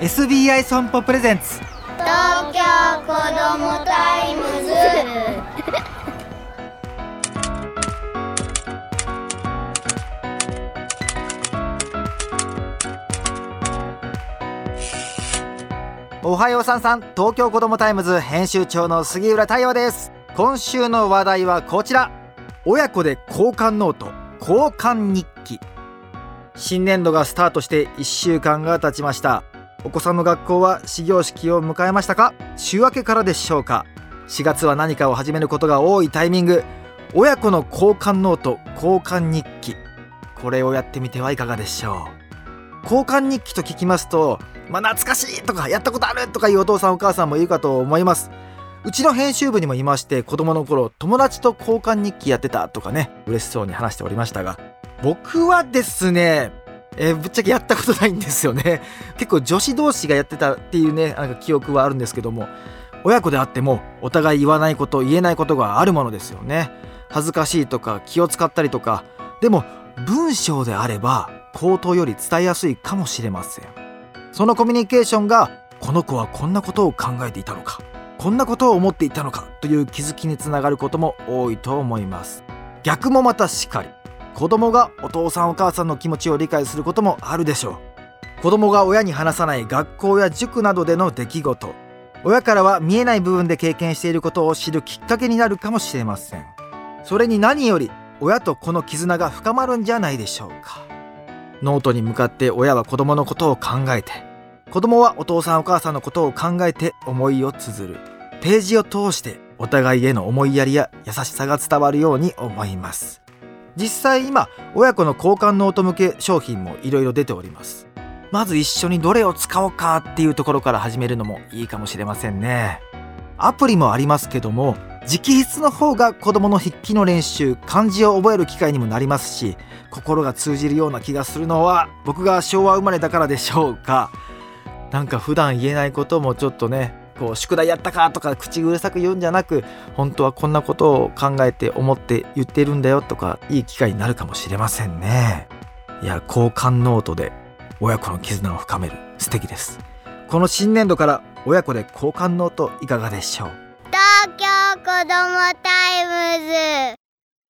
SBI 損保プレゼンツ。東京子どもタイムズ。おはようさんさん。東京子どもタイムズ編集長の杉浦太陽です。今週の話題はこちら。親子で交換ノート。交換日記。新年度がスタートして1週間が経ちましたお子さんの学校は始業式を迎えましたか？週明けからでしょうか？4月は何かを始めることが多いタイミング。親子の交換ノート交換日記。これをやってみてはいかがでしょう？交換日記と聞きますとまあ、懐かしいとかやったことあるとかいうお父さんお母さんもいるかと思います。うちの編集部にもいまして子供の頃友達と交換日記やってたとかね嬉しそうに話しておりましたが僕はですねえー、ぶっちゃけやったことないんですよね。結構女子同士がやってたっていうねなんか記憶はあるんですけども親子であってもお互い言わないこと言えないことがあるものですよね。恥ずかしいとか気を使ったりとか。でも文章であれば口頭より伝えやすいかもしれません。そのコミュニケーションがこの子はこんなことを考えていたのか。こんなことを思っていたのかという気づきにつながることも多いと思います。逆もまたしかり。子供がお父さんお母さんの気持ちを理解することもあるでしょう。子供が親に話さない学校や塾などでの出来事。親からは見えない部分で経験していることを知るきっかけになるかもしれません。それに何より親と子の絆が深まるんじゃないでしょうか。ノートに向かって親は子供のことを考えて子供はお父さんお母さんのことを考えて思いを綴る。ページを通してお互いへの思いやりや優しさが伝わるように思います。実際今親子の交換ノート向け商品もいろいろ出ております。まず一緒にどれを使おうかっていうところから始めるのもいいかもしれませんね。アプリもありますけども直筆の方が子供の筆記の練習漢字を覚える機会にもなりますし心が通じるような気がするのは僕が昭和生まれだからでしょうか。なんか普段言えないこともちょっとねこう宿題やったかとか口うるさく言うんじゃなく本当はこんなことを考えて思って言ってるんだよとかいい機会になるかもしれませんね。いや交換ノートで親子の絆を深める。素敵です。この新年度から親子で交換ノートいかがでしょう？東京子どもタイムズ。